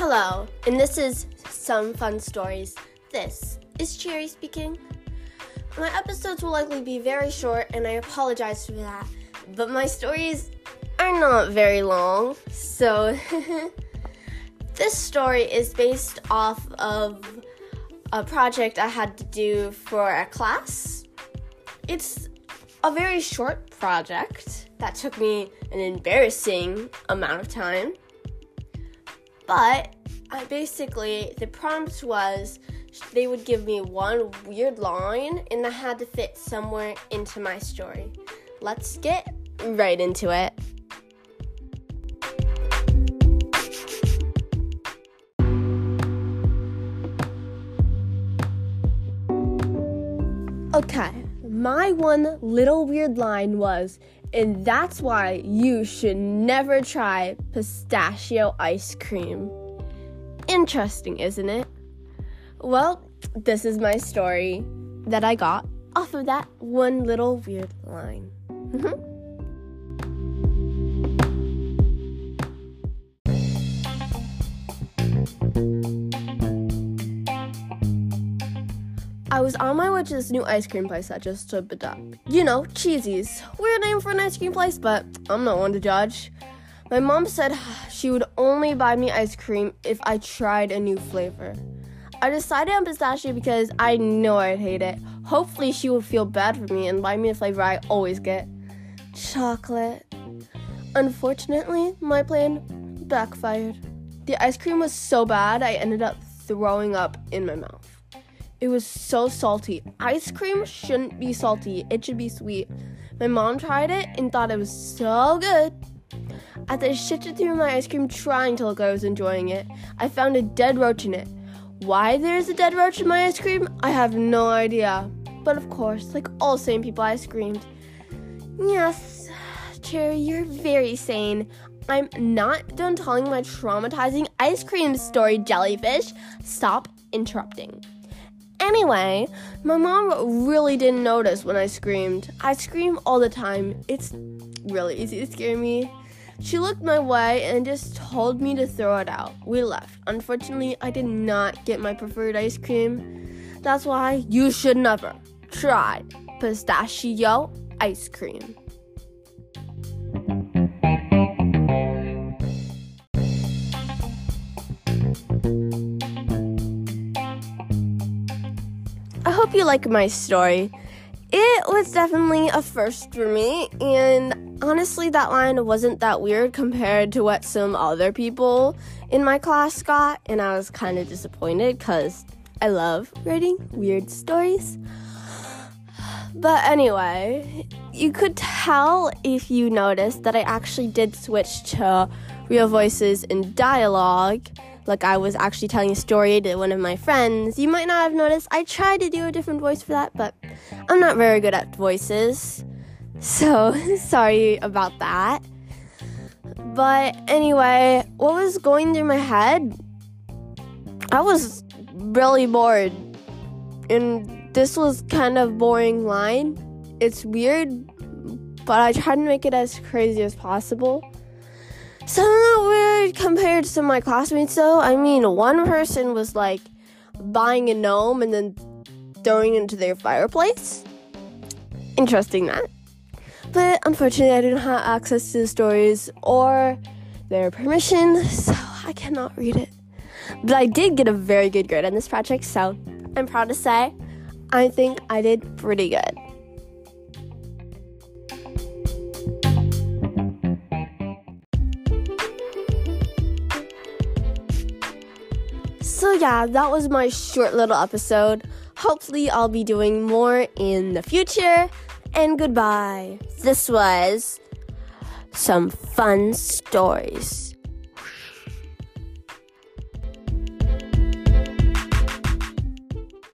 Hello, and this is Some Fun Stories. This is Cherry speaking. My episodes will likely be very short, and I apologize for that, but my stories are not very long, so this story is based off of a project I had to do for a class. It's a very short project that took me an embarrassing amount of time. But I basically, the prompt was they would give me one weird line and I had to fit somewhere into my story. Let's get right into it. Okay, my one little weird line was, and that's why you should never try pistachio ice cream. Interesting, isn't it? Well, this is my story that I got off of that one little weird line. I was on my way to this new ice cream place that just opened up. You know, Cheesy's. Weird name for an ice cream place, but I'm not one to judge. My mom said she would only buy me ice cream if I tried a new flavor. I decided on pistachio because I know I'd hate it. Hopefully, she would feel bad for me and buy me a flavor I always get chocolate. Unfortunately, my plan backfired. The ice cream was so bad, I ended up throwing up in my mouth. It was so salty. Ice cream shouldn't be salty, it should be sweet. My mom tried it and thought it was so good. As I shifted through my ice cream trying to look like I was enjoying it, I found a dead roach in it. Why there's a dead roach in my ice cream, I have no idea. But of course, like all sane people, I screamed. Yes, Cherry, you're very sane. I'm not done telling my traumatizing ice cream story, jellyfish. Stop interrupting. Anyway, my mom really didn't notice when I screamed. I scream all the time. It's really easy to scare me. She looked my way and just told me to throw it out. We left. Unfortunately, I did not get my preferred ice cream. That's why you should never try pistachio ice cream. You like my story. It was definitely a first for me, and honestly, that line wasn't that weird compared to what some other people in my class got, and I was kind of disappointed because I love writing weird stories. But anyway, you could tell if you noticed that I actually did switch to real voices and dialogue like I was actually telling a story to one of my friends. You might not have noticed. I tried to do a different voice for that, but I'm not very good at voices. So, sorry about that. But anyway, what was going through my head? I was really bored. And this was kind of boring line. It's weird, but I tried to make it as crazy as possible. So compared to my classmates, though. I mean, one person was like buying a gnome and then throwing it into their fireplace. Interesting, that. But unfortunately, I didn't have access to the stories or their permission, so I cannot read it. But I did get a very good grade on this project, so I'm proud to say I think I did pretty good. So, yeah, that was my short little episode. Hopefully, I'll be doing more in the future. And goodbye. This was some fun stories.